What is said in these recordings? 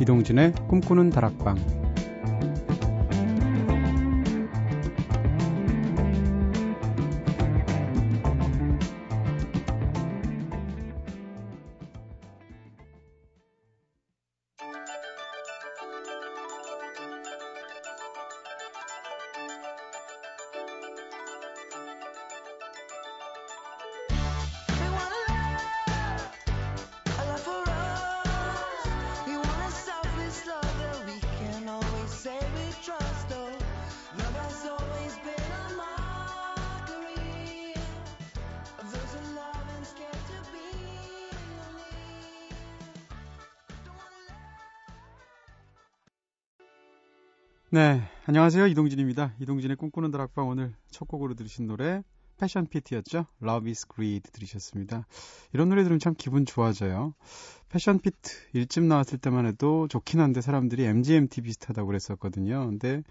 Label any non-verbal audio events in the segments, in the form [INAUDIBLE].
이동진의 꿈꾸는 다락방 네, 안녕하세요. 이동진입니다. 이동진의 꿈꾸는 다락방 오늘 첫 곡으로 들으신 노래 패션 피트였죠. Love is Greed 들으셨습니다. 이런 노래 들으면 참 기분 좋아져요. 패션 피트 일집 나왔을 때만 해도 좋긴 한데 사람들이 MGMT 비슷하다고 그랬었거든요. 근데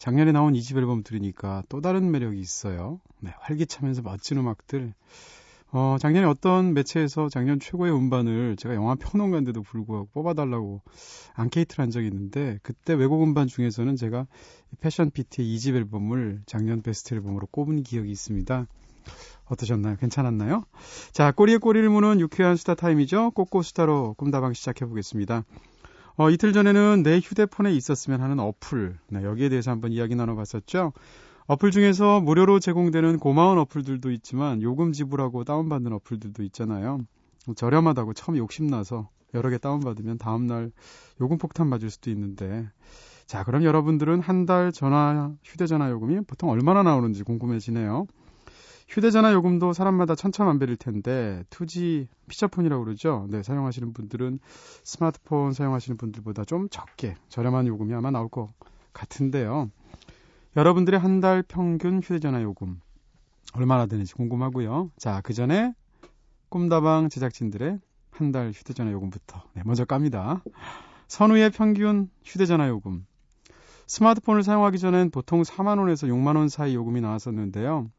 작년에 나온 2집 앨범 들으니까 또 다른 매력이 있어요. 네, 활기차면서 멋진 음악들 어, 작년에 어떤 매체에서 작년 최고의 음반을 제가 영화 평론가인데도 불구하고 뽑아달라고 앙케이트를 한 적이 있는데 그때 외국 음반 중에서는 제가 Passion Pit의 2집 앨범을 작년 베스트 앨범으로 꼽은 기억이 있습니다. 어떠셨나요? 괜찮았나요? 자, 꼬리에 꼬리를 무는 유쾌한 수다 타임이죠. 꼬꼬 수다로 꿈다방 시작해 보겠습니다. 어, 이틀 전에는 내 휴대폰에 있었으면 하는 어플, 네, 여기에 대해서 한번 이야기 나눠봤었죠. 어플 중에서 무료로 제공되는 고마운 어플들도 있지만 요금 지불하고 다운받는 어플들도 있잖아요. 저렴하다고 처음 욕심나서 여러 개 다운받으면 다음날 요금 폭탄 맞을 수도 있는데 자 그럼 여러분들은 한 달 전화 휴대전화 요금이 보통 얼마나 나오는지 궁금해지네요. 휴대전화 요금도 사람마다 천차만별일 텐데 2G 피처폰이라고 그러죠. 네, 사용하시는 분들은 스마트폰 사용하시는 분들보다 좀 적게 저렴한 요금이 아마 나올 것 같은데요. 여러분들의 한 달 평균 휴대전화 요금 얼마나 되는지 궁금하고요. 자, 그 전에 꿈다방 제작진들의 한 달 휴대전화 요금부터 네, 먼저 깝니다. 선우의 평균 휴대전화 요금. 스마트폰을 사용하기 전엔 보통 4만 원에서 6만 원 사이 요금이 나왔었는데요.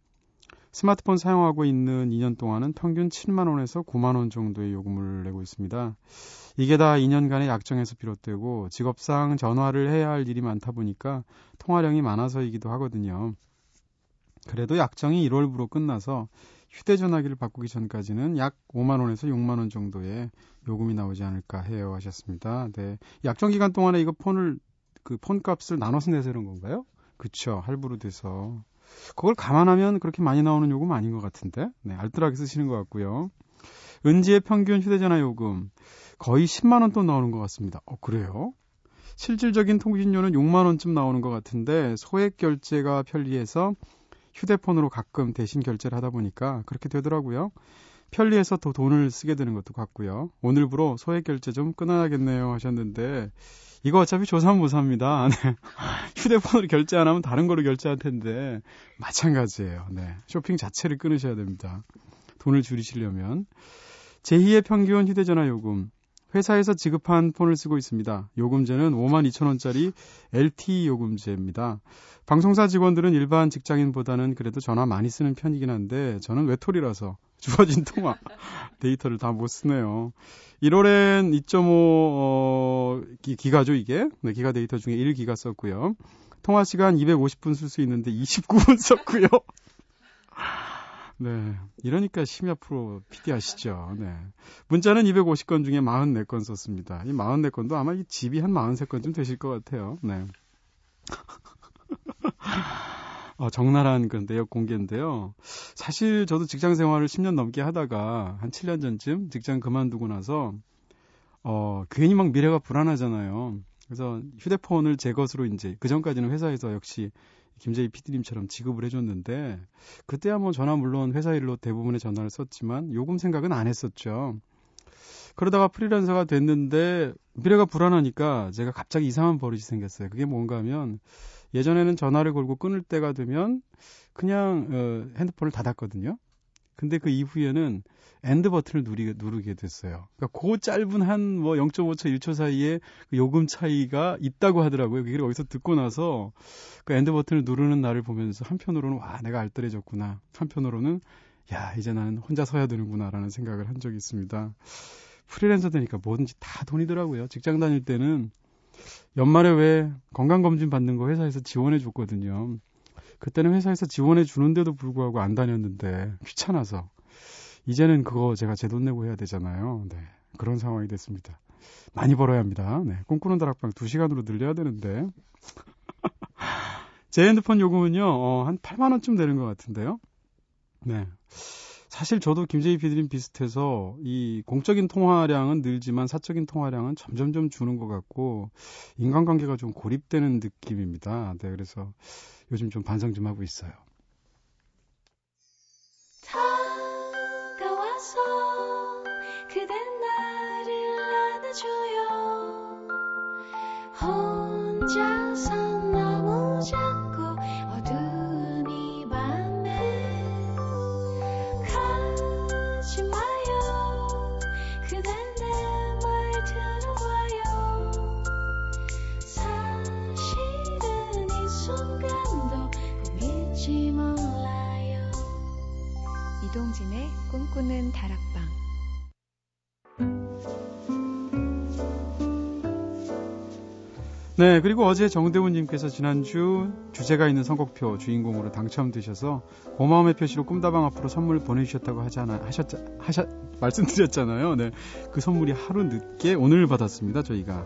스마트폰 사용하고 있는 2년 동안은 평균 7만 원에서 9만 원 정도의 요금을 내고 있습니다. 이게 다 2년간의 약정에서 비롯되고 직업상 전화를 해야 할 일이 많다 보니까 통화량이 많아서이기도 하거든요. 그래도 약정이 1월부로 끝나서 휴대전화기를 바꾸기 전까지는 약 5만 원에서 6만 원 정도의 요금이 나오지 않을까 해요 하셨습니다. 네. 약정 기간 동안에 이거 폰을, 그 폰값을 나눠서 내세는 건가요? 그쵸. 할부로 돼서. 그걸 감안하면 그렇게 많이 나오는 요금 아닌 것 같은데? 네. 알뜰하게 쓰시는 것 같고요. 은지의 평균 휴대전화 요금. 거의 10만 원 돈 나오는 것 같습니다. 어, 그래요? 실질적인 통신료는 6만 원쯤 나오는 것 같은데 소액 결제가 편리해서 휴대폰으로 가끔 대신 결제를 하다 보니까 그렇게 되더라고요. 편리해서 더 돈을 쓰게 되는 것도 같고요. 오늘부로 소액 결제 좀 끊어야겠네요 하셨는데 이거 어차피 조사못삽니다 [LAUGHS] 네. 휴대폰으로 결제 안 하면 다른 거로 결제할 텐데 마찬가지예요. 네. 쇼핑 자체를 끊으셔야 됩니다. 돈을 줄이시려면 제2의 평균 휴대전화 요금 회사에서 지급한 폰을 쓰고 있습니다. 요금제는 5만 2천 원짜리 LTE 요금제입니다. 방송사 직원들은 일반 직장인보다는 그래도 전화 많이 쓰는 편이긴 한데 저는 외톨이라서 [LAUGHS] 주어진 통화 [LAUGHS] 데이터를 다 못 쓰네요. 1월엔 2.5 어, 기, 가죠 이게. 네, 기가 데이터 중에 1기가 썼고요. 통화 시간 250분 쓸 수 있는데 29분 [LAUGHS] 썼고요. 네. 이러니까 심야 프로 PD 하시죠. 네. 문자는 250건 중에 44건 썼습니다. 이 44건도 아마 이 집이 한 43건쯤 되실 것 같아요. 네. 어, 적나라한 그런 내역 공개인데요. 사실 저도 직장 생활을 10년 넘게 하다가 한 7년 전쯤 직장 그만두고 나서 어, 괜히 막 미래가 불안하잖아요. 그래서 휴대폰을 제 것으로 이제 그 전까지는 회사에서 역시 김재희 PD님처럼 지급을 해줬는데 그때야 뭐 전화 물론 회사 일로 대부분의 전화를 썼지만 요금 생각은 안 했었죠. 그러다가 프리랜서가 됐는데 미래가 불안하니까 제가 갑자기 이상한 버릇이 생겼어요. 그게 뭔가 하면 예전에는 전화를 걸고 끊을 때가 되면 그냥 어, 핸드폰을 닫았거든요. 근데 그 이후에는 end 버튼을 누리, 누르게 됐어요. 그러니까 그 짧은 한 뭐 0.5초, 1초 사이에 그 요금 차이가 있다고 하더라고요. 그걸 어디서 듣고 나서 그 end 버튼을 누르는 나를 보면서 한편으로는 와, 내가 알뜰해졌구나. 한편으로는 야, 이제 나는 혼자 서야 되는구나라는 생각을 한 적이 있습니다. 프리랜서 되니까 뭐든지 다 돈이더라고요. 직장 다닐 때는 연말에 왜 건강검진 받는 거 회사에서 지원해 줬거든요. 그때는 회사에서 지원해 주는데도 불구하고 안 다녔는데 귀찮아서 이제는 그거 제가 제 돈 내고 해야 되잖아요. 네. 그런 상황이 됐습니다. 많이 벌어야 합니다. 네. 꿈꾸는 다락방 2시간으로 늘려야 되는데. [LAUGHS] 제 핸드폰 요금은요, 어, 한 8만원쯤 되는 것 같은데요. 네. 사실 저도 김재희 PD님 비슷해서 이 공적인 통화량은 늘지만 사적인 통화량은 점점점 주는 것 같고 인간관계가 좀 고립되는 느낌입니다. 네, 그래서 요즘 좀 반성 좀 하고 있어요. 다가와서 그댄 나를 안아줘요 이동진의 꿈꾸는 다락방 네, 그리고 어제 정대훈님께서 지난주 주제가 있는 선곡표 주인공으로 당첨되셔서 고마움의 표시로 꿈다방 앞으로 선물 보내주셨다고 하잖아, 하셨, 하셨, 말씀드렸잖아요. 네. 그 선물이 하루 늦게 오늘 받았습니다, 저희가.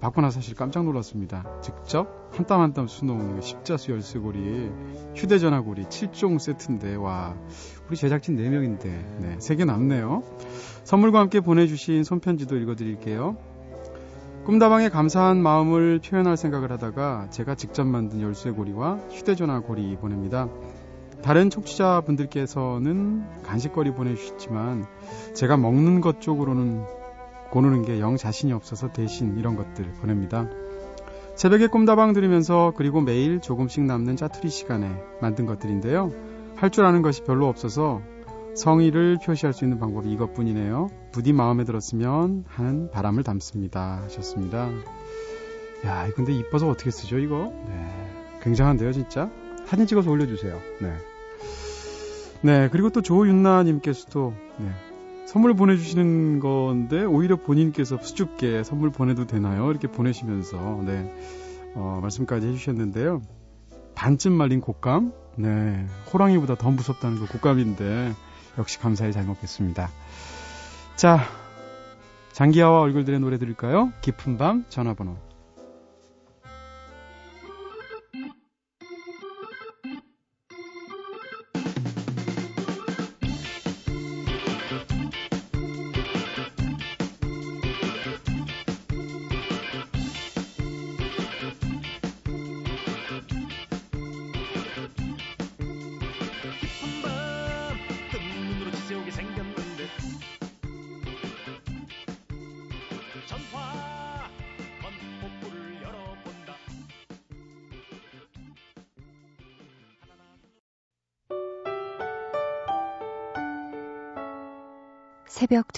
받고 나서 사실 깜짝 놀랐습니다. 직접 한 땀 한땀 수놓은 십자수 열쇠고리, 휴대전화 고리 7종 세트인데, 와, 우리 제작진 4명인데, 네, 3개 남네요. 선물과 함께 보내주신 손편지도 읽어드릴게요. 꿈다방에 감사한 마음을 표현할 생각을 하다가 제가 직접 만든 열쇠고리와 휴대전화 고리 보냅니다. 다른 청취자분들께서는 간식거리 보내주셨지만 제가 먹는 것 쪽으로는 고르는 게 영 자신이 없어서 대신 이런 것들 보냅니다. 새벽에 꿈다방 들으면서 그리고 매일 조금씩 남는 짜투리 시간에 만든 것들인데요. 할 줄 아는 것이 별로 없어서 성의를 표시할 수 있는 방법이 이것뿐이네요. 부디 마음에 들었으면 하는 바람을 담습니다. 하셨습니다. 야, 근데 이뻐서 어떻게 쓰죠, 이거? 네. 굉장한데요, 진짜? 사진 찍어서 올려주세요. 네. 네, 그리고 또 조윤나님께서도, 네. 선물 보내주시는 건데, 오히려 본인께서 수줍게 선물 보내도 되나요? 이렇게 보내시면서, 네. 어, 말씀까지 해주셨는데요. 반쯤 말린 곶감? 네. 호랑이보다 더 무섭다는 그 곶감인데, 역시 감사히 잘 먹겠습니다. 자, 장기하와 얼굴들의 노래 들을까요? 깊은 밤 전화번호.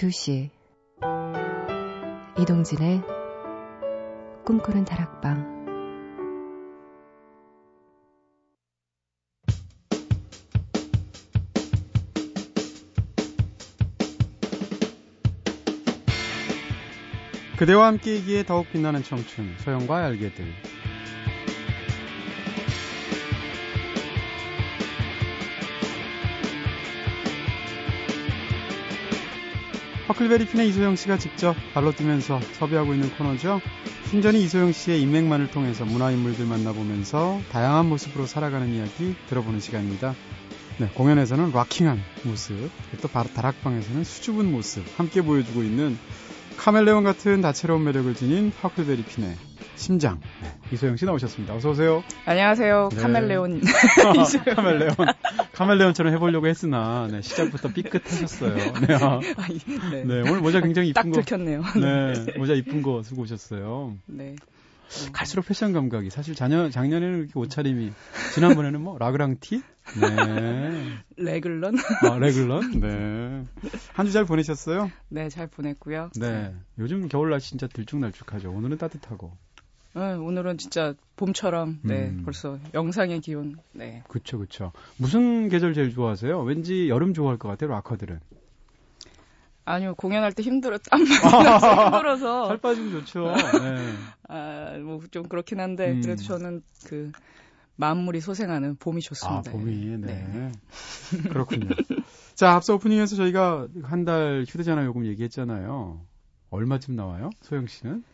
새벽 2시. 이동진의 꿈꾸는 다락방. 그대와 함께이기에 더욱 빛나는 청춘 소영과 알게들 허클베리 핀의 이소영 씨가 직접 발로 뛰면서 섭외하고 있는 코너죠. 순전히 이소영 씨의 인맥만을 통해서 문화인물들 만나보면서 다양한 모습으로 살아가는 이야기 들어보는 시간입니다. 네, 공연에서는 락킹한 모습, 또 다락방에서는 수줍은 모습 함께 보여주고 있는 카멜레온 같은 다채로운 매력을 지닌 허클베리 핀의 심장. 네, 이소영 씨 나오셨습니다. 어서 오세요. 안녕하세요. 네. 카멜레온. [LAUGHS] 카멜레온. 카멜레온처럼 해보려고 했으나 네, 시작부터 삐끗하셨어요. [LAUGHS] 네, 아, 네. 네. 오늘 모자 굉장히 이쁜 거. 딱 들켰네요. [LAUGHS] 네, 모자 이쁜 거 쓰고 오셨어요. 네. 갈수록 패션 감각이 사실 작년 작년에는 이렇게 옷차림이 지난번에는 뭐 라그랑 티, 네, [LAUGHS] 레글런, 아 레글런, 네. 한 주 잘 보내셨어요? 네, 잘 보냈고요. 네, 요즘 겨울날 진짜 들쭉날쭉하죠. 오늘은 따뜻하고. 네, 오늘은 진짜 봄처럼 네 음. 벌써 영상의 기온. 네. 그렇죠, 그렇죠. 무슨 계절 제일 좋아하세요? 왠지 여름 좋아할 것 같아요, 락커들은. 아니요, 공연할 때 힘들어, 땀 많이 나서 힘들어서. 살 빠지면 좋죠. 네. 아, 뭐 좀 그렇긴 한데, 음. 그래도 저는 그, 만물이 소생하는 봄이 좋습니다. 아, 봄이, 네. 네. 그렇군요. 자, 앞서 오프닝에서 저희가 한 달 휴대전화 요금 얘기했잖아요. 얼마쯤 나와요? 소영 씨는?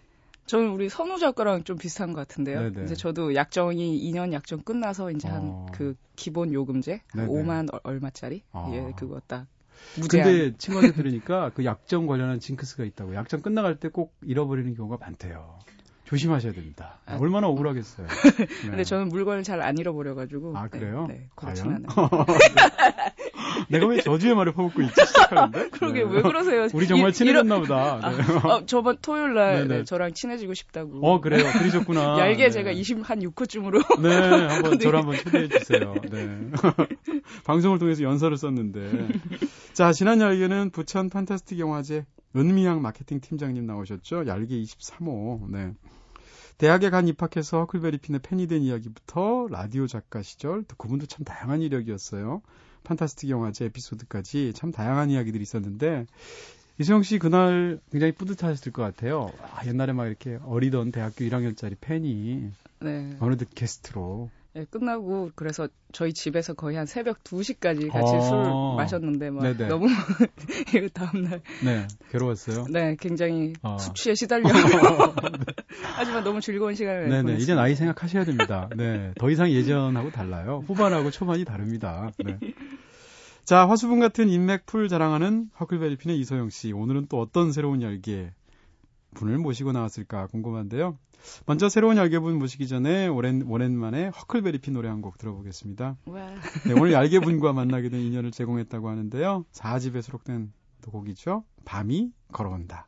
저는 우리 선우 작가랑 좀 비슷한 것 같은데요. 네네. 이제 저도 약정이 2년 약정 끝나서 이제 어. 한그 기본 요금제 네네. 5만 얼마짜리 아. 예 그거 딱 무제한. 근데 친구한테 들으니까 그 약정 관련한 징크스가 있다고. 약정 끝나갈 때 꼭 잃어버리는 경우가 많대요. 조심하셔야 됩니다. 아, 얼마나 억울하겠어요. [LAUGHS] 네. 근데 저는 물건을 잘 안 잃어버려가지고. 아 그래요? 네, 네 과연? [LAUGHS] 내가 왜 저주의 말을 퍼붓고 있지 시작하는데? [LAUGHS] 그러게 네. 왜 그러세요? 우리 정말 친해졌나 보다. 네. 아, 어, 저번 토요일 날 네, 저랑 친해지고 싶다고. 어 그래요. 그러셨구나. [LAUGHS] 얄게 제가 20한 6호쯤으로. 네, 한번 [LAUGHS] 저를 한번 초대해 주세요. 네. 방송을 통해서 연설을 썼는데. 자 지난 얄게는 부천 판타스틱 영화제 은미향 마케팅 팀장님 나오셨죠. 얄게 23호. 네. 대학에 간 입학해서 허클베리핀의 팬이 된 이야기부터 라디오 작가 시절 또 그분도 참 다양한 이력이었어요. 판타스틱 영화제 에피소드까지 참 다양한 이야기들이 있었는데 이수영 씨 그날 굉장히 뿌듯하셨을 것 같아요. 아, 옛날에 막 이렇게 어리던 대학교 1학년짜리 팬이 네. 어느덧 게스트로 예, 끝나고 그래서 저희 집에서 거의 한 새벽 2시까지 같이 어... 술 마셨는데 막 네네. 너무 [LAUGHS] 이거 다음 날 네, 괴로웠어요. 네, 굉장히 어... 숙취에 시달려. [LAUGHS] 하지만 너무 즐거운 시간을 네네, 보냈습니다. 이제 나이 생각하셔야 됩니다. 네, 더 이상 예전하고 달라요. 후반하고 초반이 다릅니다. 네. 자, 화수분 같은 인맥 풀 자랑하는 허클베리핀의 이소영 씨. 오늘은 또 어떤 새로운 열기에 분을 모시고 나왔을까 궁금한데요. 먼저 새로운 얄개분 모시기 전에 오랜, 오랜만에 허클베리핀 노래 한 곡 들어보겠습니다. 네, 오늘 얄개분과 만나게 된 인연을 제공했다고 하는데요. 4집에 수록된 곡이죠. 밤이 걸어온다.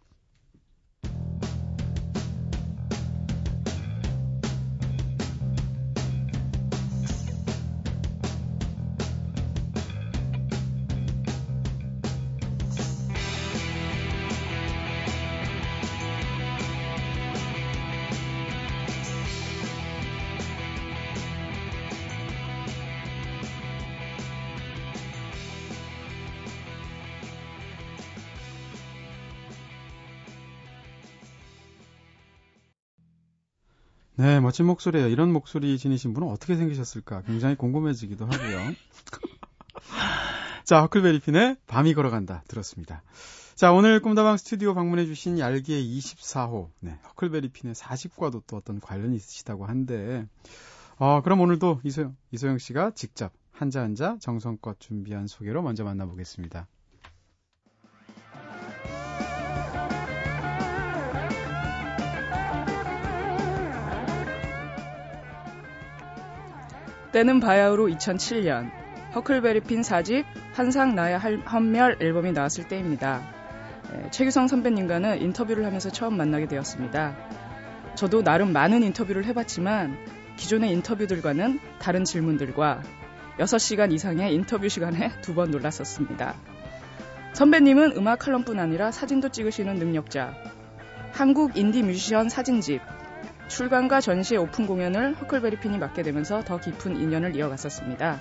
네, 멋진 목소리예요. 이런 목소리 지니신 분은 어떻게 생기셨을까 굉장히 궁금해지기도 하고요. 자, 허클베리핀의 밤이 걸어간다 들었습니다. 자, 오늘 꿈다방 스튜디오 방문해 주신 얄기의 24호, 네, 허클베리핀의 40과도 또 어떤 관련이 있으시다고 한데, 어, 그럼 오늘도 이소영, 이소영 씨가 직접 한자 한자 정성껏 준비한 소개로 먼저 만나보겠습니다. 때는 바야흐로 2007년 허클베리핀 4집 한상 나야 헌멸 앨범이 나왔을 때입니다. 최규성 선배님과는 인터뷰를 하면서 처음 만나게 되었습니다. 저도 나름 많은 인터뷰를 해봤지만 기존의 인터뷰들과는 다른 질문들과 6시간 이상의 인터뷰 시간에 [LAUGHS] 두 번 놀랐었습니다. 선배님은 음악 칼럼뿐 아니라 사진도 찍으시는 능력자, 한국 인디 뮤지션 사진집, 출간과 전시의 오픈 공연을 허클베리핀이 맡게 되면서 더 깊은 인연을 이어갔었습니다.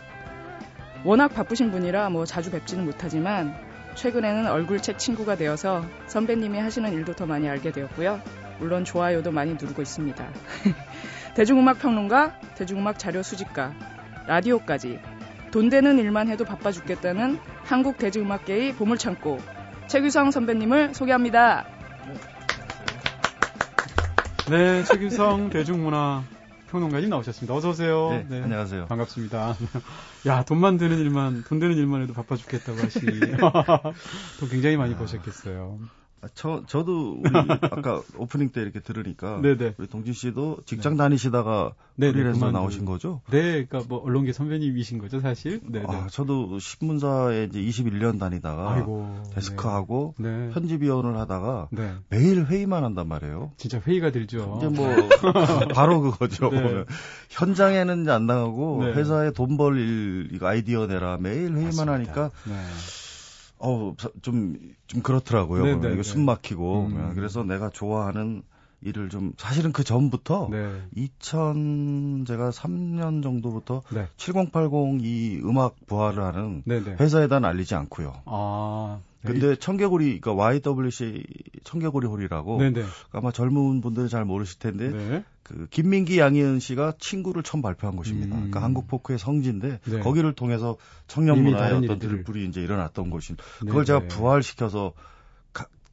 워낙 바쁘신 분이라 뭐 자주 뵙지는 못하지만 최근에는 얼굴책 친구가 되어서 선배님이 하시는 일도 더 많이 알게 되었고요. 물론 좋아요도 많이 누르고 있습니다. [LAUGHS] 대중음악 평론가, 대중음악 자료 수집가, 라디오까지 돈 되는 일만 해도 바빠 죽겠다는 한국 대중음악계의 보물창고 최규성 선배님을 소개합니다. 네, 최규성 대중문화 평론가님 나오셨습니다. 어서 오세요. 네, 네, 안녕하세요. 반갑습니다. [LAUGHS] 야, 돈 만 드는 일만, 돈 되는 일만 해도 바빠 죽겠다고 하시니. [LAUGHS] 돈 굉장히 많이 버셨겠어요. 아, 저 저도 우리 [LAUGHS] 아까 오프닝 때 이렇게 들으니까 네네. 우리 동진 씨도 직장 네. 다니시다가 프리랜서 나오신 거죠? 네, 그러니까 뭐 언론계 선배님이신 거죠, 사실. 네. 아, 저도 신문사에 이제 21년 다니다가 아이고, 데스크하고 네. 네. 편집위원을 하다가 네. 매일 회의만 한단 말이에요. 진짜 회의가 들죠. 이제 뭐 [LAUGHS] 바로 그거죠. 네. 현장에는 안 나가고 네. 회사에 돈 벌 일 이거 아이디어 내라 매일 회의만 맞습니다. 하니까. 어, 좀, 좀 그렇더라고요. 네네, 이거 네. 숨 막히고. 음. 예, 그래서 내가 좋아하는 일을 좀, 사실은 그 전부터, 네. 2000, 제가 3년 정도부터, 네. 7080 이 음악 부활을 하는 네네. 회사에다 날리지 않고요. 아. 근데 청개구리, 그러니까 YWC 청개구리 홀이라고 네네. 아마 젊은 분들은 잘 모르실 텐데 네. 그 김민기 양희은 씨가 친구를 처음 발표한 곳입니다. 음. 그러니까 한국 포크의 성지인데 네. 거기를 통해서 청년 문화의 어떤 들불이 이제 일어났던 곳인. 그걸 제가 부활시켜서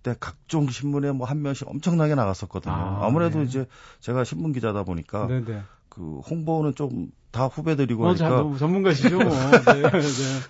그때 각종 신문에 뭐한 명씩 엄청나게 나갔었거든요. 아, 무래도 네. 이제 제가 신문 기자다 보니까 네네. 그 홍보는 좀 다 후배들이고 어, 하니까 전문가시죠. 뭐. [LAUGHS] 네, 네.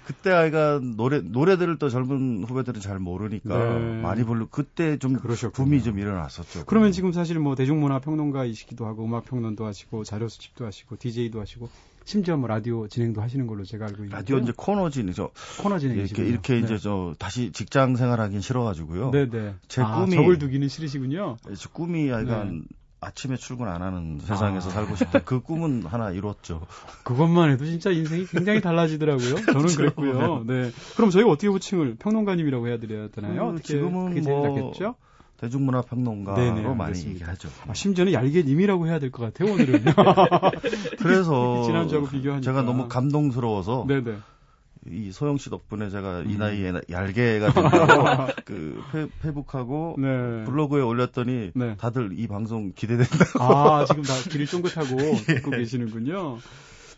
그때 아이가 노래 노래들을 또 젊은 후배들은 잘 모르니까 네. 많이 불러 그때 좀 그러셨군요. 붐이 좀 일어났었죠. 그러면 지금 사실 뭐 대중문화 평론가이시기도 하고 음악 평론도 하시고 자료 수집도 하시고 DJ도 하시고 심지어 뭐 라디오 진행도 하시는 걸로 제가 알고 있는데 라디오 이제 코너 진행저 코너 진행 이렇게 이렇게 네. 이제 저 다시 직장 생활하긴 싫어가지고요. 네네. 네. 제 아, 꿈이 적을 두기는 싫으시군요. 제 꿈이 약간 네. 아침에 출근 안 하는 세상에서 아. 살고 싶다. 그 꿈은 하나 이뤘죠. [LAUGHS] 그것만 해도 진짜 인생이 굉장히 달라지더라고요. 저는 그렇죠. 그랬고요. 네. 그럼 저희가 어떻게 호칭을 평론가님이라고 해야 드려야 되나요? 그, 지금은 뭐 낫겠죠? 대중문화 평론가로 네네, 많이 알겠습니다. 얘기하죠. 아, 심지어는 얄개 님이라고 해야 될 것 같아요 오늘은. [LAUGHS] [LAUGHS] 그래서 지난주하고 비교하니까 제가 너무 감동스러워서 네네. 이 소영 씨 덕분에 제가 음. 이 나이에 얄개가 된다고 [LAUGHS] 그 페, 이북하고 네. 블로그에 올렸더니 네. 다들 이 방송 기대된다고. 아 지금 다 길을 쫑긋하고 [LAUGHS] 예. 듣고 계시는군요.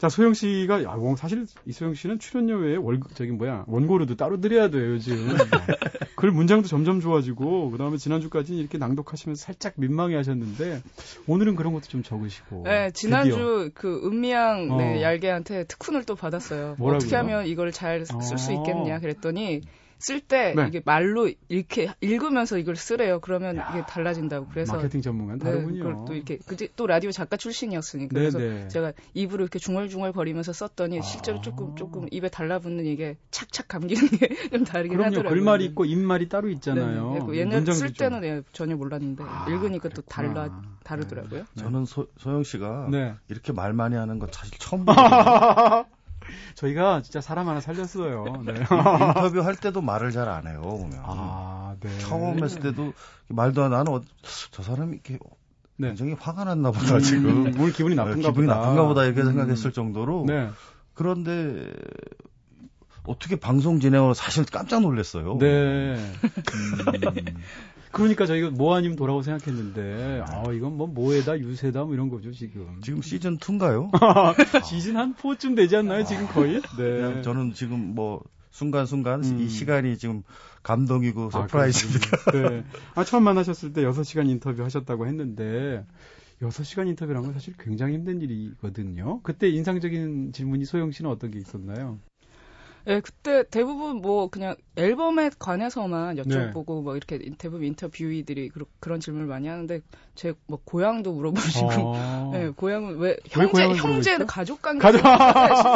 자, 소영 씨가, 야, 사실 이소영 씨는 출연료 외에 월, 저기 뭐야, 원고료도 따로 드려야 돼요, 요즘. [LAUGHS] 글 문장도 점점 좋아지고, 그 다음에 지난주까지 이렇게 낭독하시면서 살짝 민망해 하셨는데, 오늘은 그런 것도 좀 적으시고. 네, 지난주 드디어. 그 은미양 어. 네, 얄개한테 특훈을 또 받았어요. 뭐라고요? 어떻게 하면 이걸 잘 쓸수 어. 있겠냐 그랬더니, 쓸때 네. 이게 말로 이렇게 읽으면서 이걸 쓰래요. 그러면 야, 이게 달라진다고. 그래서 마케팅 전문가는 네, 다르군요. 그걸 또 이렇게 그지 또 라디오 작가 출신이었으니까 그래서 네네. 제가 입으로 이렇게 중얼중얼 거리면서 썼더니 아. 실제로 조금 조금 입에 달라붙는 이게 착착 감기는 게 [LAUGHS] 좀 다르긴 그럼요. 하더라고요. 글말이 있고 입말이 따로 있잖아요. 네, 네. 옛날 쓸 때는 네, 전혀 몰랐는데 아, 읽으니까 또 달라 다르더라고요. 네. 저는 소, 소영 씨가 네. 이렇게 말 많이 하는 건 사실 처음 [LAUGHS] 보거든요. [LAUGHS] 저희가 진짜 사람 하나 살렸어요. 네. 인터뷰 할 때도 말을 잘 안 해요. 보면. 아, 네. 처음 했을 때도 말도 안 하는 어, 저 사람이 이렇게 네. 굉장히 화가 났나 보다 음, 지금. 오늘 기분이 나쁜가 기분이 보다. 나쁜가 보다 이렇게 음. 생각했을 정도로. 네. 그런데 어떻게 방송 진행을 사실 깜짝 놀랐어요. 네. 음. [LAUGHS] 그러니까 저희가 뭐 아니면 도라고 생각했는데 아 이건 뭐 뭐에다 유세다 뭐 이런 거죠 지금. 지금 시즌 2인가요? [LAUGHS] 시즌 한 4쯤 되지 않나요 지금 거의? 네. 저는 지금 뭐 순간순간 음. 이 시간이 지금 감동이고 아, surprise입니다. 아, 네. [LAUGHS] 아 처음 만나셨을 때 6시간 인터뷰 하셨다고 했는데 6시간 인터뷰라는 건 사실 굉장히 힘든 일이거든요. 그때 인상적인 질문이 소영 씨는 어떤 게 있었나요? 예, 그때 대부분 뭐 그냥 앨범에 관해서만 여쭤보고 네. 뭐 이렇게 대부분 인터뷰이들이 그런 질문을 많이 하는데 제 뭐 고향도 물어보시고, 아~ [LAUGHS] 예, 고향은 왜 형제 형제는 가족 관계 가족...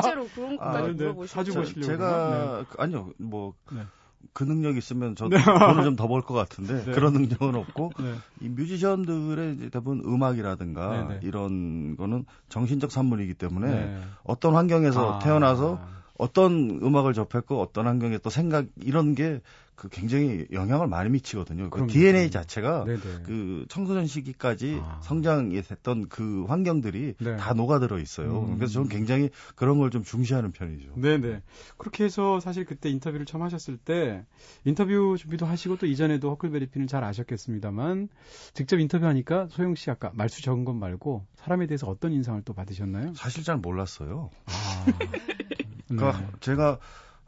실제로 그런 것까지 아, 물어보시고 사주 보시려고 제가 네. 아니요 뭐. 네. 그 능력 있으면 저도 네. 돈을 좀 더 벌 것 같은데 네. 그런 능력은 없고 네. 이 뮤지션들의 이제 대부분 음악이라든가 네, 네. 이런 거는 정신적 산물이기 때문에 네. 어떤 환경에서 아. 태어나서 어떤 음악을 접했고 어떤 환경에 또 생각 이런 게 그 굉장히 영향을 많이 미치거든요. 그 DNA 자체가 네네. 그 청소년 시기까지 아. 성장이 됐던 그 환경들이 네. 다 녹아들어 있어요. 음. 그래서 저는 굉장히 그런 걸 좀 중시하는 편이죠. 네네. 그렇게 해서 사실 그때 인터뷰를 처음 하셨을 때 인터뷰 준비도 하시고 또 이전에도 허클베리핀을 잘 아셨겠습니다만 직접 인터뷰하니까 소영 씨 아까 말수 적은 것 말고 사람에 대해서 어떤 인상을 또 받으셨나요? 사실 잘 몰랐어요. 아. [LAUGHS] 그러니까 네. 제가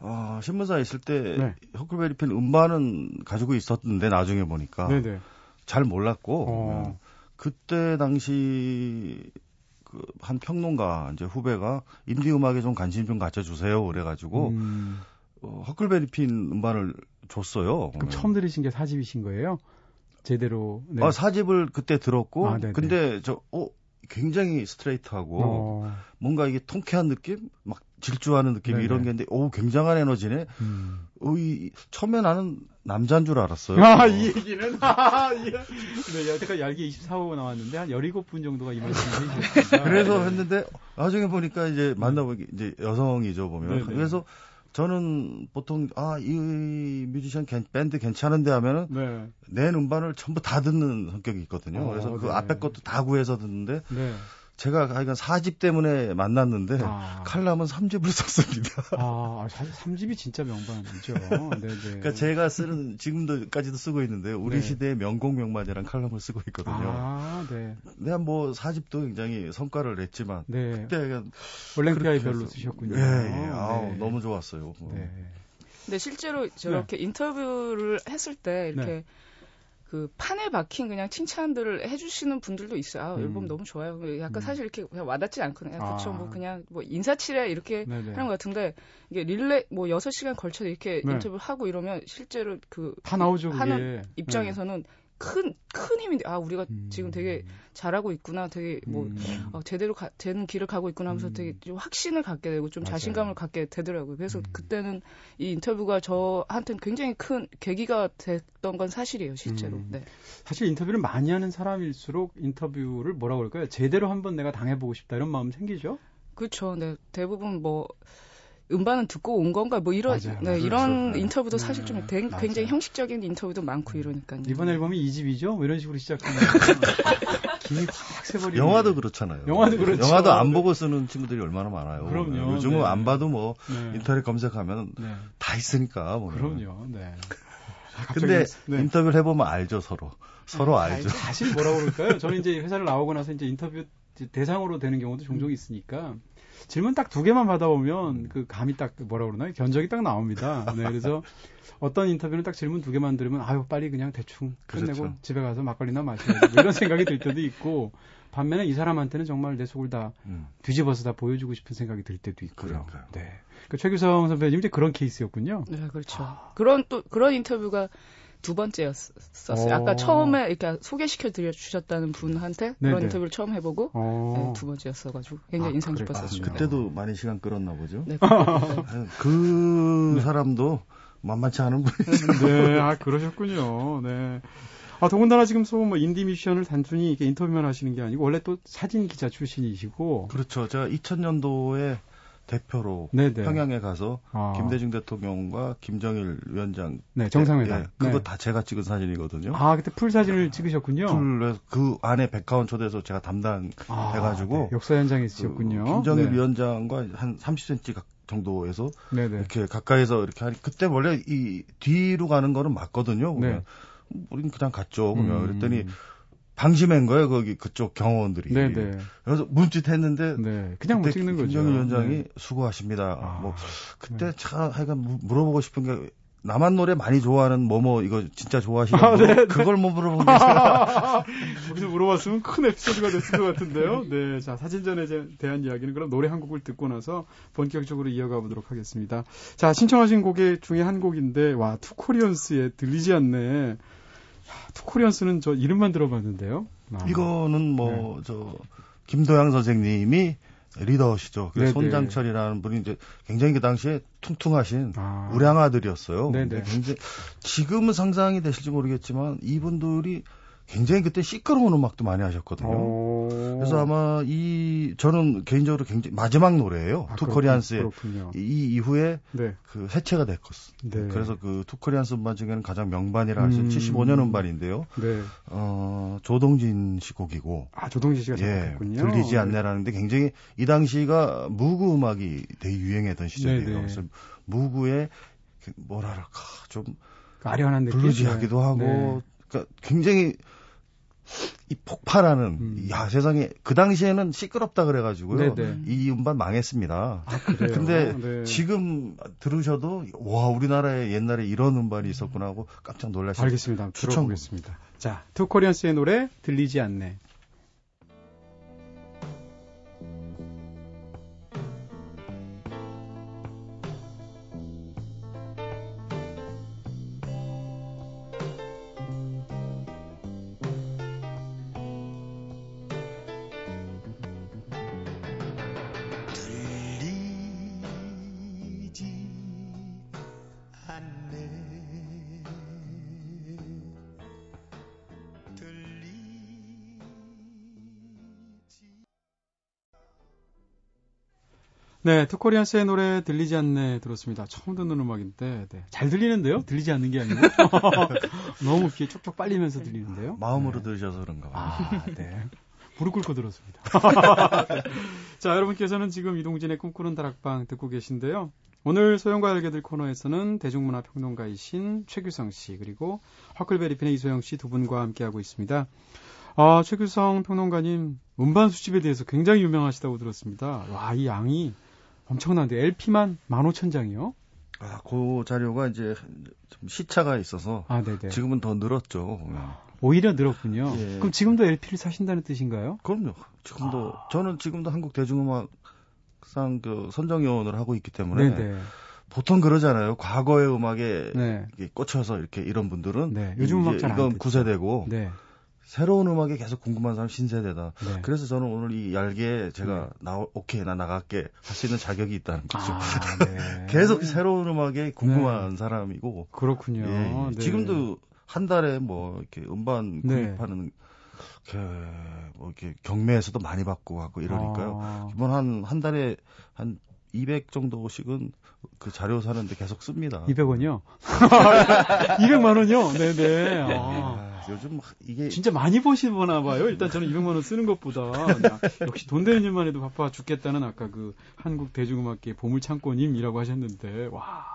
어, 신문사에 있을 때 네. 허클베리핀 음반은 가지고 있었는데 나중에 보니까 네네. 잘 몰랐고 어. 어. 그때 당시 그한 평론가 이제 후배가 인디 음악에 좀 관심 좀 가져 주세요 그래가지고 음. 어, 허클베리핀 음반을 줬어요. 그럼 처음 들으신 게 사집이신 거예요? 제대로. 네. 아 사집을 그때 들었고 아, 근데 저 어, 굉장히 스트레이트하고 어. 뭔가 이게 통쾌한 느낌, 막 질주하는 느낌 네네. 이런 게 있는데 오 굉장한 에너지네. 음. 어, 이, 처음에 나는 남자인 줄 알았어요. 아, 이 얘기는 아, 예. 네, 여태까지 얄개 24호 나왔는데 한 17분 정도가 이 말씀을 해주셨습니다. [LAUGHS] 그래서 했는데 나중에 보니까 이제 만나보기 이제 여성이죠 보면. 네네. 그래서 저는 보통 아 이 뮤지션 밴드 괜찮은데 하면은 네. 내 음반을 전부 다 듣는 성격이 있거든요. 어, 그래서 그 네. 앞에 것도 다 구해서 듣는데 네. 제가 하여간 4집 때문에 만났는데 아. 칼럼은 3집을 [LAUGHS] 썼습니다. 아, 사실 3집이 진짜 명반이죠. 네, 네. 그러니까 제가 쓰는 지금도까지도 쓰고 있는데요. 우리 네. 시대의 명곡 명반이란 칼럼을 쓰고 있거든요. 아, 네. 내가 뭐 4집도 굉장히 성과를 냈지만 네. 그때 올랭피아의 별로 쓰셨군요. 예, 예. 아, 네. 너무 좋았어요. 네. 근데 실제로 저렇게 네. 인터뷰를 했을 때 이렇게 네. 그 판에 박힌 그냥 칭찬들을 해주시는 분들도 있어요. 아, 앨범 음. 너무 좋아요. 약간 음. 사실 이렇게 그냥 와닿지 않거든요. 아. 그쵸, 뭐 그냥 뭐 인사치레 이렇게 네네. 하는 것 같은데 이게 릴레 뭐 6시간 걸쳐서 이렇게 네. 인터뷰 하고 이러면 실제로 그 다 나오죠. 하는 그게. 입장에서는 네. 큰, 큰 힘인데, 아, 우리가 음. 지금 되게 잘하고 있구나, 되게 뭐, 음. 어, 제대로 가, 되는 길을 가고 있구나 하면서 음. 되게 좀 확신을 갖게 되고 좀 맞아요. 자신감을 갖게 되더라고요. 그래서 음. 그때는 이 인터뷰가 저한테는 굉장히 큰 계기가 됐던 건 사실이에요, 실제로. 음. 네. 사실 인터뷰를 많이 하는 사람일수록 인터뷰를 뭐라고 그럴까요? 제대로 한번 내가 당해보고 싶다 이런 마음 생기죠? 그렇죠. 네. 대부분 뭐, 음반은 듣고 온 건가 뭐 이런 맞아요, 네, 맞아요. 이런 그렇죠. 인터뷰도 네. 사실 좀 되, 굉장히 형식적인 인터뷰도 많고 이러니까요. 이번 앨범이 2집이죠? 뭐 이런 식으로 시작하면 [LAUGHS] 김이 확 새버리는 영화도 그렇잖아요. 영화도 그렇죠. 영화도 안 보고 쓰는 친구들이 얼마나 많아요. 그럼요. 요즘은 네. 안 봐도 뭐 네. 인터넷 검색하면 네. 다 있으니까 뭐. 그럼요. 네. 근데 네. 인터뷰를 해보면 알죠 서로 서로 알죠. 사실 뭐라고 그럴까요? 저는 이제 [LAUGHS] 회사를 나오고 나서 이제 인터뷰 대상으로 되는 경우도 종종 있으니까 질문 딱 두 개만 받아보면 그 감이 딱 뭐라 그러나요? 견적이 딱 나옵니다. 네, 그래서 어떤 인터뷰는 딱 질문 두 개만 들으면 아유 빨리 그냥 대충 끝내고 그렇죠. 집에 가서 막걸리나 마셔야지 뭐 이런 생각이 들 때도 있고 반면에 이 사람한테는 정말 내 속을 다 음. 뒤집어서 다 보여주고 싶은 생각이 들 때도 있고요. 그러니까요. 네. 그 최규성 선배님 이제 그런 케이스였군요. 네, 그렇죠. 아. 그런 또 그런 인터뷰가 두 번째였었어요. 아까 처음에 이렇게 소개시켜 드려 주셨다는 분한테 네네. 그런 인터뷰를 처음 해보고 네, 두 번째였어가지고 굉장히 아, 인상 깊었었어요. 아, 그때도 많이 시간 끌었나 보죠. 네, [LAUGHS] 그 네. 사람도 만만치 않은 분이죠. 네, 아 그러셨군요. 네. 아, 더군다나 지금 소뭐 인디 미션을 단순히 이렇게 인터뷰만 하시는 게 아니고 원래 또 사진 기자 출신이시고 그렇죠. 제가 2000년도에 대표로 네네. 평양에 가서 아. 김대중 대통령과 김정일 위원장 네, 정상회담. 예, 그거 네. 다 제가 찍은 사진이거든요. 아, 그때 풀 사진을 찍으셨군요. 풀, 그 안에 백화원 초대해서 제가 담당해가지고. 아, 네. 역사 현장에 있으셨군요. 그 김정일 네. 위원장과 한 30cm 정도에서 네네. 이렇게 가까이서 이렇게 하니 그때 원래 이 뒤로 가는 거는 맞거든요. 그러면 네. 우린 그냥 갔죠. 그러면 음. 그랬더니 방심한 거예요, 거기 그쪽 경호원들이. 네네. 네. 그래서 문짓했는데 네. 그냥 못 찍는 거죠. 김정일 위원장이 네. 수고하십니다. 아, 뭐 그때 네. 참 하여간 물어보고 싶은 게 나만 노래 많이 좋아하는 뭐뭐 이거 진짜 좋아하시는 아, 네, 그걸 못 물어본 게 제가 거기서 물어봤으면 큰 에피소드가 됐을 것 같은데요. 네, 자 사진전에 대한 이야기는 그럼 노래 한 곡을 듣고 나서 본격적으로 이어가 보도록 하겠습니다. 자 신청하신 곡의 중에 한 곡인데 와 투코리언스의 들리지 않네. 투코리언스는 저 이름만 들어봤는데요. 아. 이거는 뭐저 네. 김도양 선생님이 리더시죠. 그 손장철이라는 분이 이제 굉장히 그 당시에 퉁퉁하신 아. 우량아들이었어요. 네네. 굉장히 지금은 상상이 되실지 모르겠지만 이분들이 굉장히 그때 시끄러운 음악도 많이 하셨거든요. 오. 그래서 아마 이 저는 개인적으로 굉장히 마지막 노래예요. 아, 투코리안스의 이 이후에 네. 그 해체가 됐었어. 네. 그래서 그 투코리안스 음반 중에는 가장 명반이라 할수 음. 75년 음반인데요. 네. 어, 조동진 씨 곡이고. 아 조동진 씨가 작곡했군요. 예, 들리지 네. 않네라는데 굉장히 이 당시가 무구 음악이 되게 유행했던 시절이에요. 네, 네. 그래서 무구의 그 뭐랄까 좀 아련한 느낌. 블루지하기도 하고. 그러니까 굉장히 이 폭발하는 음. 야 세상에 그 당시에는 시끄럽다 그래가지고요 네네. 이 음반 망했습니다. 아, 그래요? 근데 네. 지금 들으셔도 와 우리나라에 옛날에 이런 음반이 있었구나 하고 깜짝 놀라시죠. 알겠습니다. 들어보겠습니다. 자 투코리언스의 노래 들리지 않네. 네, 투코리안스의 노래 들리지 않네 들었습니다. 처음 듣는 음악인데 네. 잘 들리는데요? 들리지 않는 게 아니고 [LAUGHS] 너무 귀에 촉촉 빨리면서 들리는데요. 마음으로 네. 들으셔서 그런가 봐요. 아, 네. 무릎 꿇고 들었습니다. [LAUGHS] 자, 여러분께서는 지금 이동진의 꿈꾸는 다락방 듣고 계신데요. 오늘 소영과 알게 될 코너에서는 대중문화 평론가이신 최규성 씨 그리고 화클베리핀의 이소영 씨 두 분과 함께하고 있습니다. 아, 최규성 평론가님 음반 수집에 대해서 굉장히 유명하시다고 들었습니다. 와, 이 양이 엄청난데 LP만 15,000장이요? 아, 그 자료가 이제 좀 시차가 있어서 아, 지금은 더 늘었죠. 오히려 늘었군요. 예. 그럼 지금도 LP를 사신다는 뜻인가요? 그럼요. 지금도 아. 저는 지금도 한국 대중음악상 그 선정위원을 하고 있기 때문에 네네. 보통 그러잖아요. 과거의 음악에 네. 꽂혀서 이렇게 이런 분들은 네. 요즘 음악 잘 이건 구세대고 네. 새로운 음악에 계속 궁금한 사람 신세대다. 네. 그래서 저는 오늘 이 얄개 제가 네. 나 오케이 나 나갈게 할 수 있는 자격이 있다는 거죠. 아, 네. [LAUGHS] 계속 새로운 음악에 궁금한 네. 사람이고 그렇군요. 예, 네. 지금도 한 달에 뭐 이렇게 음반 네. 구입하는 그뭐 이렇게 경매에서도 많이 받고 가고 이러니까요. 아. 이번 한한 달에 한200 정도씩은 그 자료 사는데 계속 씁니다. 200원이요? 200만 [LAUGHS] 원이요? 네네. 네. 아. 요즘 이게 진짜 많이 버시나 봐요. 일단 저는 200만 원 쓰는 것보다 역시 돈 되는 일만 해도 바빠 죽겠다는 아까 그 한국 대중음악계 보물 창고님이라고 하셨는데 와.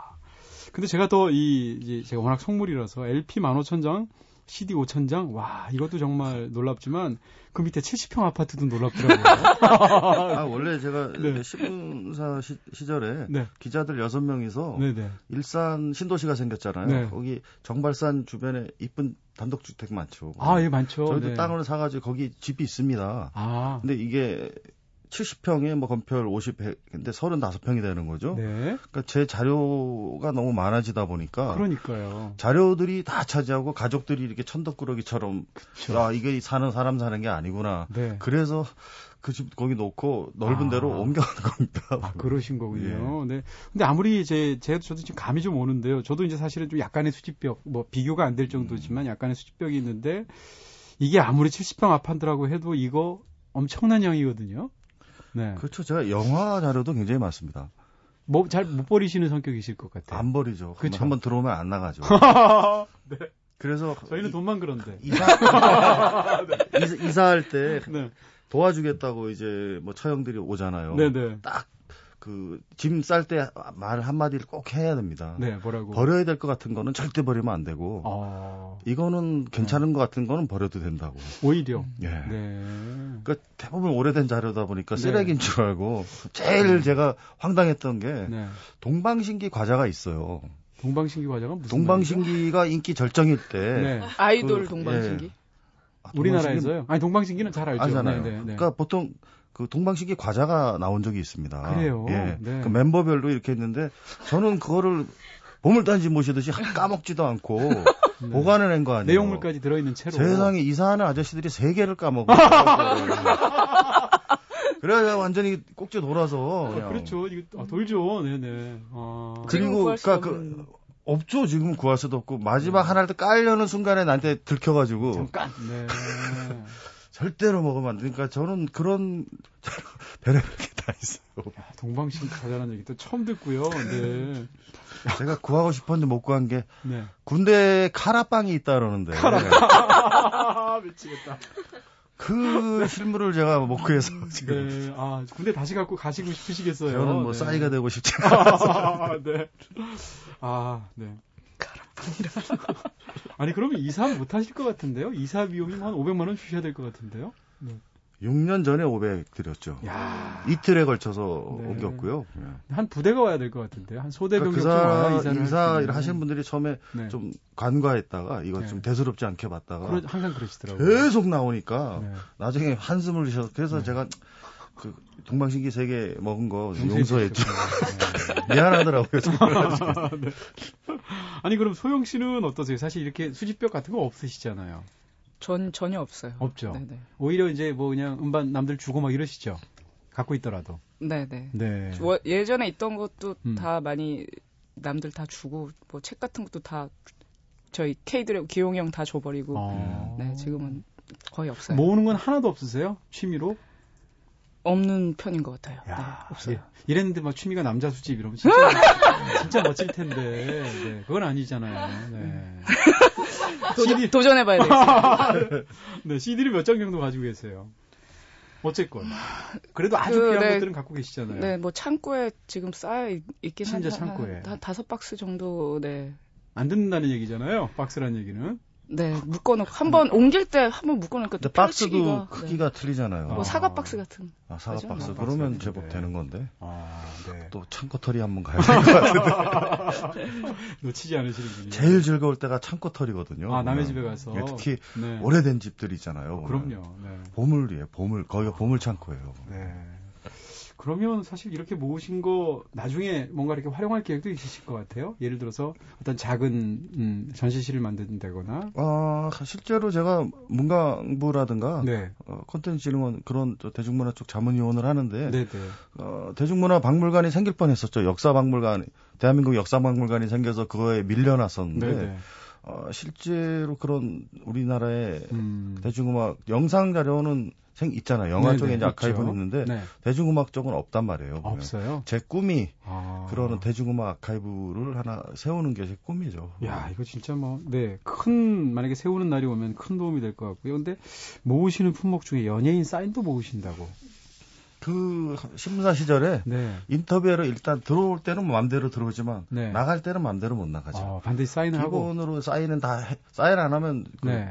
근데 제가 더 이 제가 워낙 성물이라서 LP 15,000장 CD 5천장? 와, 이것도 정말 놀랍지만 그 밑에 70평 아파트도 놀랍더라고요. [LAUGHS] 아, 원래 제가 네. 신문사 시, 절에 네. 기자들 6명이서 네네. 일산 신도시가 생겼잖아요. 네. 거기 정발산 주변에 이쁜 단독주택 많죠. 아, 예, 많죠. 저희도 네. 땅을 사가지고 거기 집이 있습니다. 아. 근데 이게 70평에 뭐 건폐율 50, 100, 근데 35평이 되는 거죠. 네. 그러니까 제 자료가 너무 많아지다 보니까. 그러니까요. 자료들이 다 차지하고 가족들이 이렇게 천덕꾸러기처럼. 그쵸. 아, 이게 사는 사람 사는 게 아니구나. 네. 그래서 그 집 거기 놓고 넓은 아. 데로 옮겨가는 겁니다. 아, 그러신 거군요. [LAUGHS] 예. 네. 근데 아무리 제, 제, 저도 지금 감이 좀 오는데요. 저도 이제 사실은 좀 약간의 수집벽, 뭐 비교가 안 될 정도지만 약간의 수집벽이 있는데 이게 아무리 70평 아파트라고 해도 이거 엄청난 양이거든요. 네. 그렇죠. 제가 영화 자료도 굉장히 많습니다. 뭐 잘 못 버리시는 성격이실 것 같아요. 안 버리죠. 그렇죠. 한번 들어오면 안 나가죠. [LAUGHS] 네. 그래서 저희는 돈만 그런데 [LAUGHS] 이사 네. [LAUGHS] 이사, 할때 네. 도와주겠다고 이제 뭐 처형들이 오잖아요. 네네. 네. 딱 그 짐 쌀 때 말 한마디를 꼭 해야 됩니다. 네, 뭐라고? 버려야 될 것 같은 거는 절대 버리면 안 되고, 아... 이거는 괜찮은 네. 것 같은 거는 버려도 된다고. 오히려? 예. 네. 그러니까 대부분 오래된 자료다 보니까 네. 쓰레기인 네. 줄 알고, 제일 네. 제가 황당했던 게, 네. 동방신기 과자가 있어요. 동방신기 과자가 무슨 동방신기가 말이죠? 인기 절정일 때. 네. 아이돌 그, 동방신기? 예. 아, 우리나라에서요? 아니, 동방신기는 잘 알죠. 알잖아요. 그러니까 보통 그 동방신기 과자가 나온 적이 있습니다. 그래요. 예. 네. 그 멤버별로 이렇게 했는데 저는 그거를 보물단지 모시듯이 까먹지도 않고 [LAUGHS] 네. 보관을 거 아니에요. 내용물까지 들어있는 채로. 세상에 이사하는 아저씨들이 세 개를 까먹어. [LAUGHS] 그래야 완전히 꼭지 돌아서. 아, 그렇죠. 이거 아, 돌죠. 네네. 아. 그리고 그러니까 그 없죠. 지금 구할 수도 없고 마지막 네. 하나를 깔려는 순간에 나한테 들켜가지고. 잠깐. 네. [LAUGHS] 절대로 먹으면 안 되니까 저는 그런 [LAUGHS] 별의별 게다 있어요. 야, 동방신 가자는 얘기 또 처음 듣고요. 네. [LAUGHS] 제가 구하고 싶었는데 못 구한 게 네. 군대에 카라빵이 있다 그러는데. 카라빵. [LAUGHS] 미치겠다. 그 실물을 제가 못 구해서 지금. 네. 아, 군대 다시 갖고 가시고 싶으시겠어요. 저는 뭐 네. 싸이가 되고 싶지 않아서. 네. 아, 네. 가라판이라. 아니 그러면 이사 못 하실 것 같은데요? 이사 비용이 한 500만 원 주셔야 될 것 같은데요? 네. 6년 전에 500 드렸죠. 야. 이틀에 걸쳐서 네. 옮겼고요. 네. 한 부대가 와야 될 것 같은데요. 한 소대 병력 그러니까 그 이사 를 하시는 분들이 처음에 네. 좀 간과했다가 이거 네. 좀 대수롭지 않게 봤다가 그러, 항상 그러시더라고요. 계속 나오니까 네. 나중에 한숨을 쉬어서 그래서 네. 제가 그 동방신기 세 개 먹은 거 용서했죠. [LAUGHS] 미안하더라고요. [LAUGHS] 네. 아니 그럼 소영 씨는 어떠세요? 사실 이렇게 수집벽 같은 거 없으시잖아요. 전 전혀 없어요. 없죠. 네네. 오히려 이제 뭐 그냥 음반 남들 주고 막 이러시죠. 갖고 있더라도. 네네. 네. 뭐 예전에 있던 것도 음. 다 많이 남들 다 주고 뭐 책 같은 것도 다 저희 K들의 기용이 형 다 줘버리고. 아. 네 지금은 거의 없어요. 모으는 건 하나도 없으세요? 취미로? 없는 편인 것 같아요. 야, 네, 없어요. 이랬는데 막 취미가 남자 수집 이러면 진짜, [LAUGHS] 진짜 멋질 텐데. 네, 그건 아니잖아요. 네. [LAUGHS] CD... 도전해봐야 [LAUGHS] 되겠어요. 네, CD를 몇 장 정도 가지고 계세요? 어쨌건 그래도 아주 그, 귀한 네, 것들은 갖고 계시잖아요. 네, 뭐 창고에 지금 쌓여 있, 긴 한데 창고에 한, 한 다섯 박스 정도 네. 안 듣는다는 얘기잖아요. 박스란 얘기는. 네, 묶어놓고 한번 옮길 때 한번 묶어놓으니까 또 박스도 크기가 네. 틀리잖아요. 뭐 사과 박스 같은. 아 사과 그죠? 박스. 그러면 제법 되는 건데. 아, 네. 또 창고털이 한번 가야 될 것 같은데. [LAUGHS] 놓치지 않으시는군요. 제일 즐거울 때가 창고털이거든요. 아 남의 집에 가서. 예, 특히 네. 오래된 집들 있잖아요. 어, 그럼요. 네. 보물이에요. 보물. 거기가 보물 창고예요. 네. 그러면 사실 이렇게 모으신 거 나중에 뭔가 이렇게 활용할 계획도 있으실 것 같아요. 예를 들어서 어떤 작은 음, 전시실을 만든다거나. 아 실제로 제가 문광부라든가 네. 어, 콘텐츠진흥원 그런 대중문화 쪽 자문위원을 하는데 네네. 네. 어, 대중문화 박물관이 생길 뻔했었죠. 역사 박물관 대한민국 역사 박물관이 생겨서 그거에 밀려났었는데. 네네. 네. 어, 실제로 그런 우리나라의 음. 대중음악 영상 자료는 생 있잖아요. 영화 네네, 쪽에 이제 아카이브는 있는데 네. 대중음악 쪽은 없단 말이에요. 보면. 없어요. 제 꿈이 아. 그런 대중음악 아카이브를 하나 세우는 게 제 꿈이죠. 야 이거 진짜 뭐네큰 만약에 세우는 날이 오면 큰 도움이 될 것 같고요. 근데 모으시는 품목 중에 연예인 사인도 모으신다고. 그 신문사 시절에 네. 인터뷰로 일단 들어올 때는 마음대로 들어오지만 네. 나갈 때는 마음대로 못 나가죠. 어, 반드시 사인을 기본으로 하고 기본으로 사인은 다 해, 사인 안 하면 그 네.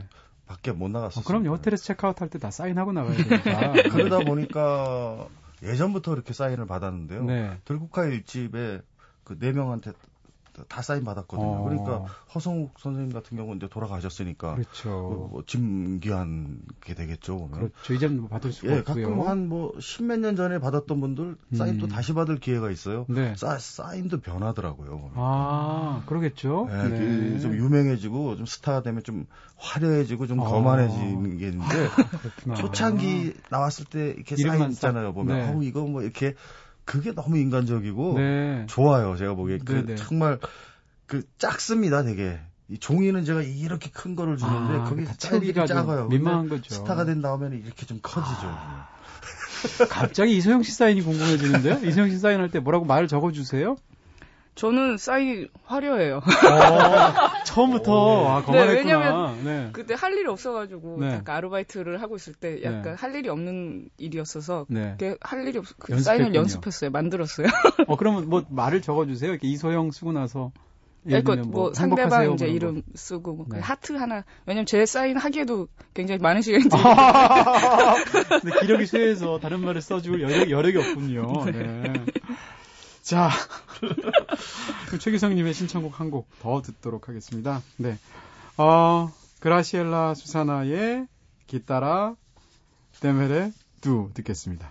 밖에 못 나갔어요. 어, 그럼요. 호텔에서 체크아웃 할 때 다 사인하고 나가야 [LAUGHS] 되니까. 그러다 보니까 예전부터 이렇게 사인을 받았는데요. 네. 들국화 일집에 그 네 명한테 다 사인 받았거든요. 어. 그러니까 허성욱 선생님 같은 경우는 이제 돌아가셨으니까 그렇죠. 뭐 짐귀한 게 되겠죠. 보면. 그렇죠. 이제는 뭐 받을 수가 예, 없고요. 가끔 한 뭐 십몇 년 전에 받았던 분들 사인 음. 또 다시 받을 기회가 있어요. 네. 사, 사인도 변하더라고요. 아, 그러겠죠. 네, 네. 좀 유명해지고 좀 스타가 되면 좀 화려해지고 좀 아. 거만해지는 게 있는데 [LAUGHS] 초창기 나왔을 때 이렇게 사인 있잖아요. 보면 네. 어 이거 뭐 이렇게 그게 너무 인간적이고 네. 좋아요. 제가 보기에 그 네, 네. 정말 그 작습니다. 되게 이 종이는 제가 이렇게 큰 거를 주는데 아, 거기 채우기가 작아요. 민망한 거죠. 스타가 된 다음에는 이렇게 좀 커지죠. 아. 갑자기 이소영 씨 사인이 궁금해지는데요? 이소영 씨 사인할 때 뭐라고 말을 적어주세요? 저는 사인 화려해요. 어, [LAUGHS] 처음부터 아, 네, 왜냐면 네. 그때 할 일이 없어가지고 네. 약간 아르바이트를 하고 있을 때 약간 네. 할 일이 없는 일이었어서 네. 할 일이 없. 그 사인을 연습했어요. 만들었어요. [LAUGHS] 어 그러면 뭐 말을 적어주세요. 이렇게 이소영 쓰고 나서. 그러니까 뭐, 뭐 상대방 이제 뭐 이름 쓰고 뭐 네. 하트 하나 왜냐면 제 사인 하기에도 굉장히 많은 시간이 들고 [LAUGHS] 근데 기력이 쇠해서 다른 말을 써줄 여력, 여력이 없군요. 네. 자, [LAUGHS] 최기성님의 신청곡 한 곡 더 듣도록 하겠습니다. 네. 어, 그라시엘라 수사나의 기타라 데메레 두 듣겠습니다.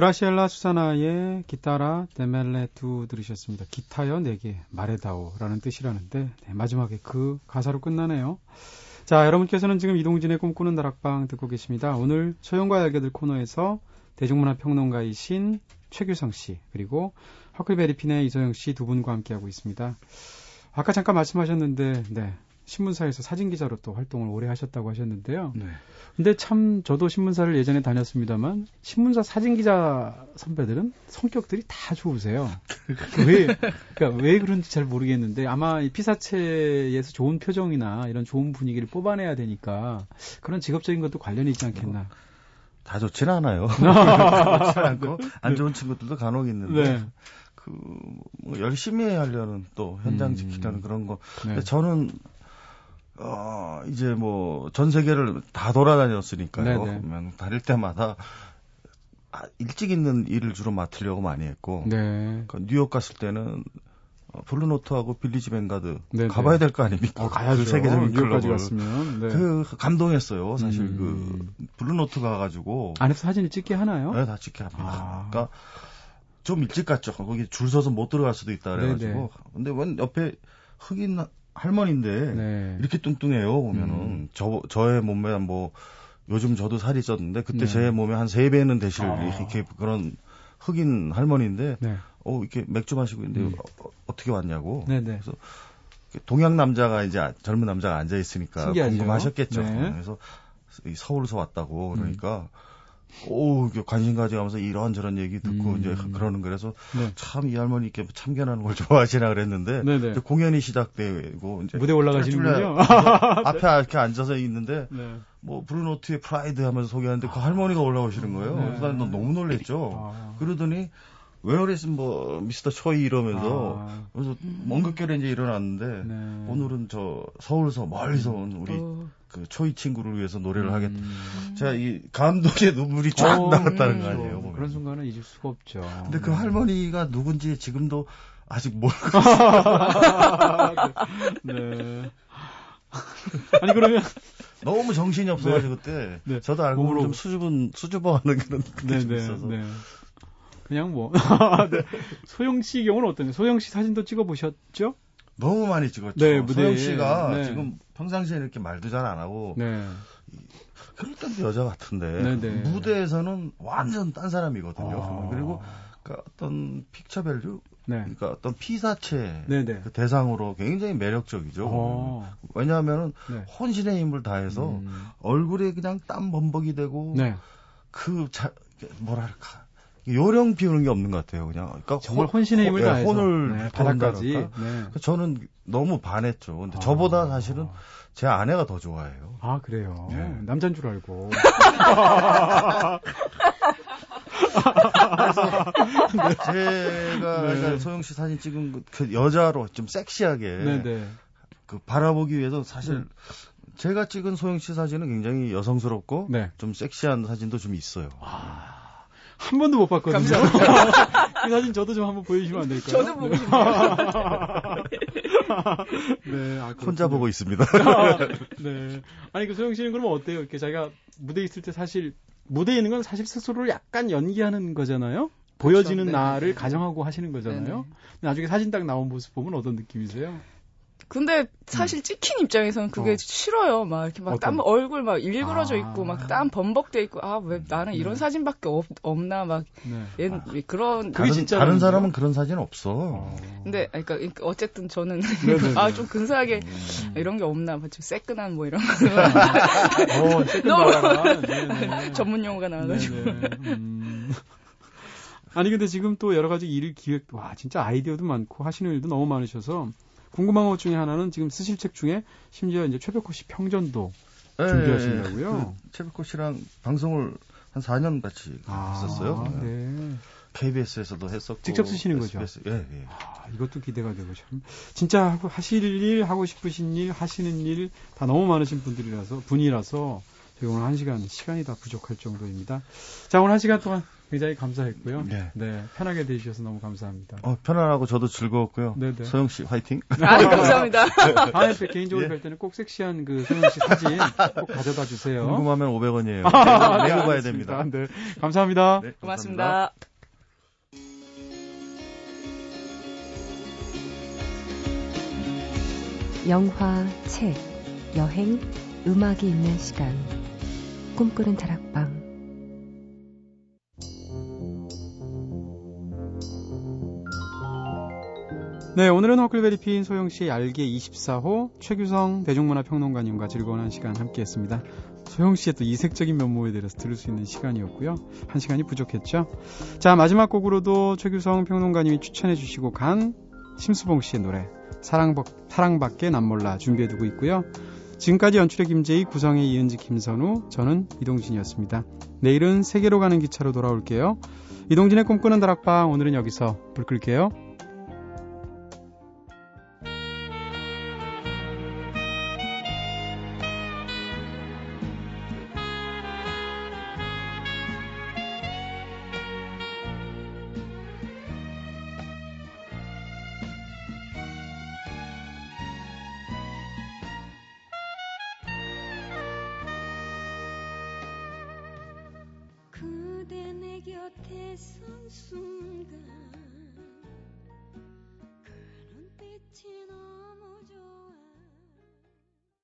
그라시엘라 수사나의 기타라 데멜레 두 들으셨습니다. 기타여 내게 말해다오라는 뜻이라는데 네, 마지막에 그 가사로 끝나네요. 자, 여러분께서는 지금 이동진의 꿈꾸는 다락방 듣고 계십니다. 오늘 소영과 알게들 코너에서 대중문화 평론가이신 최규성 씨 그리고 허클베리핀의 이소영 씨 두 분과 함께하고 있습니다. 아까 잠깐 말씀하셨는데 네, 신문사에서 사진 기자로 또 활동을 오래 하셨다고 하셨는데요. 네. 근데 참 저도 신문사를 예전에 다녔습니다만 신문사 사진 기자 선배들은 성격들이 다 좋으세요. [LAUGHS] 왜 그러니까 왜 그런지 잘 모르겠는데 아마 이 피사체에서 좋은 표정이나 이런 좋은 분위기를 뽑아내야 되니까 그런 직업적인 것도 관련이 있지 않겠나. 다 좋진 않아요. [LAUGHS] 좋진 않고 안 좋은 친구들도 간혹 있는데. 네. 그뭐 열심히 하려는 또 현장 음. 지키려는 그런 거. 네. 근데 저는 어, 이제 뭐, 전 세계를 다 돌아다녔으니까요. 그러면 다닐 때마다 아, 일찍 있는 일을 주로 맡으려고 많이 했고, 네. 그 뉴욕 갔을 때는 어, Blue Note하고 Village Vanguard 네네. 가봐야 될 거 아닙니까? 어, 가야죠. 그 세계적인 뉴욕까지 갔으면. 네. 그 감동했어요. 사실 음. 그 Blue Note 가가지고 안에서 사진을 찍게 하나요? 네, 다 찍게 합니다. 아. 그러니까 좀 일찍 갔죠. 거기 줄 서서 못 들어갈 수도 있다 그래가지고. 네네. 근데 웬 옆에 흑인 할머니인데 네. 이렇게 뚱뚱해요 보면은 음. 저 저의 몸매 뭐 요즘 저도 살이 쪘는데 그때 네. 제 몸에 한 세 배는 되실 아. 이렇게 그런 흑인 할머니인데 네. 어 이렇게 맥주 마시고 있는데 음. 어, 떻게 왔냐고 네네. 네. 그래서 동양 남자가 이제 젊은 남자가 앉아 있으니까? 궁금하셨겠죠. 네. 그래서 서울에서 왔다고 그러니까 음. 오, 관심 가져가면서 이런저런 얘기 듣고 음. 이제 그러는 거라서 네. 참이 할머니 이렇게 참견하는 걸 [LAUGHS] 좋아하시나 그랬는데 네네. 네. 공연이 시작되고 이제 무대 올라가시는군요. [LAUGHS] 앞에 이렇게 앉아서 있는데 네. 뭐 Blue Note의 pride 하면서 소개하는데 그 할머니가 올라오시는 거예요. 네. 그래서 난 너무 놀랬죠. 아. 그러더니 Where is 뭐 Mr. Choi 이러면서 아. 그래서 엉겁결에 이제 일어났는데 네. 오늘은 저 서울서 멀리서 온 우리 어. 그 초이 친구를 위해서 노래를 음. 하겠다. 제가 이 감동의 눈물이 쫙 어, 나왔다는 거 아니에요. 뭐. 그런 순간은 잊을 수가 없죠. 근데 그 할머니가 누군지 지금도 아직 모르고 [LAUGHS] 네. 아니 그러면 [LAUGHS] 너무 정신이 없어가지고 네. 그때 네. 저도 알고 몸으로 좀 수줍은 수줍어하는 그런 느낌이 네, 네, 있어서. 네. 그냥 뭐 [LAUGHS] 네. 소영 씨 경우는 어떤가요? 소영 씨 사진도 찍어 보셨죠? 너무 많이 찍었죠. 네, 무대 소영 씨가 네. 지금 평상시에 이렇게 말도 잘 안 하고 네. 그럴 때도 여자 같은데 네, 네. 무대에서는 완전 딴 사람이거든요. 아. 그리고 그 어떤 picture value 네. 그러니까 어떤 피사체 네, 네. 그 대상으로 굉장히 매력적이죠. 어. 왜냐하면 네. 혼신의 힘을 다해서 음. 얼굴에 그냥 땀 범벅이 되고 네. 그 자, 뭐랄까 요령 비우는 게 없는 것 같아요. 그냥 그러니까 정말 혼신의 힘을 예, 다해서 혼을 네, 바닥까지. 네. 그러니까 저는 너무 반했죠. 근데 아. 저보다 사실은 제 아내가 더 좋아해요. 아 그래요. 네. 남자인 줄 알고. 그래서 [LAUGHS] 제가 네. 소영 씨 사진 찍은 그, 그 여자로 좀 섹시하게 네, 네. 그 바라보기 위해서 사실 네. 제가 찍은 소영 씨 사진은 굉장히 여성스럽고 네. 좀 섹시한 사진도 좀 있어요. 아. 한 번도 못 봤거든요. [LAUGHS] 그 사진 저도 좀 한번 보여주시면 안 될까요? 저도 보고 싶네요. [LAUGHS] 네, 아, 혼자 보고 있습니다. [LAUGHS] 네. 아니 그 소영 씨는 그러면 어때요? 이렇게 자기가 무대에 있을 때 사실 무대에 있는 건 사실 스스로를 약간 연기하는 거잖아요. 보여지는 그렇죠. 나를 가정하고 하시는 거잖아요. 네네. 나중에 사진 딱 나온 모습 보면 어떤 느낌이세요? 근데 사실 음. 찍힌 입장에서는 그게 어. 싫어요. 막 이렇게 막 땀 얼굴 막 일그러져 아. 있고 막땀 범벅돼 있고 아 왜 나는 이런 네. 사진밖에 없, 없나 막 네. 얘, 아. 그런 그게 진짜 다른 사람은 그런 사진 없어. 어. 근데 그러니까, 어쨌든 저는 [LAUGHS] 아 좀 근사하게 음. 이런 게 없나 뭐좀 새끈한 뭐 이런 [LAUGHS] 거. 어, 너무 [LAUGHS] 전문 용어가 나와가지고. 음. 아니 근데 지금 또 여러 가지 일 기획 와 진짜 아이디어도 많고 하시는 일도 너무 많으셔서 궁금한 것 중에 하나는 지금 쓰실 책 중에 심지어 이제 최백호 씨 평전도 네, 준비하신다고요? 그 최백호 씨랑 방송을 한 4년 같이 아, 했었어요. 네. KBS에서도 했었고 직접 쓰시는 SBS, 거죠? 예, 예. 아, 이것도 기대가 되고 참 진짜 하실 일 하고 싶으신 일 하시는 일 다 너무 많으신 분들이라서 분이라서 저희 오늘 한 시간 시간이 다 부족할 정도입니다. 자 오늘 한 시간 동안 굉장히 감사했고요. 네. 네. 편하게 되주셔서 너무 감사합니다. 어, 편안하고 저도 즐거웠고요. 네네. 네. 소영 씨 화이팅. 아, 감사합니다. 다음에 [LAUGHS] 개인적으로 뵐 때는 꼭 섹시한 그 소영 씨 사진 꼭 가져다 주세요. 궁금하면 500원이에요. 아, 내고 가야 됩니다. 네. 감사합니다. 네, 고맙습니다. 영화, 책, 여행, 음악이 있는 시간. 꿈꾸는 다락방. 네, 오늘은 허클베리 피인 소영씨 얄개 24호 최규성 대중문화평론가님과 즐거운 한 시간 함께 했습니다. 소영씨의 또 이색적인 면모에 대해서 들을 수 있는 시간이었고요. 한 시간이 부족했죠. 자, 마지막 곡으로도 최규성 평론가님이 추천해 주시고 간 심수봉 씨의 노래 사랑밖, 사랑밖에 남몰라 준비해두고 있고요. 지금까지 연출의 김재희, 구성의 이은지, 김선우, 저는 이동진이었습니다. 내일은 세계로 가는 기차로 돌아올게요. 이동진의 꿈꾸는 다락방 오늘은 여기서 불 끌게요.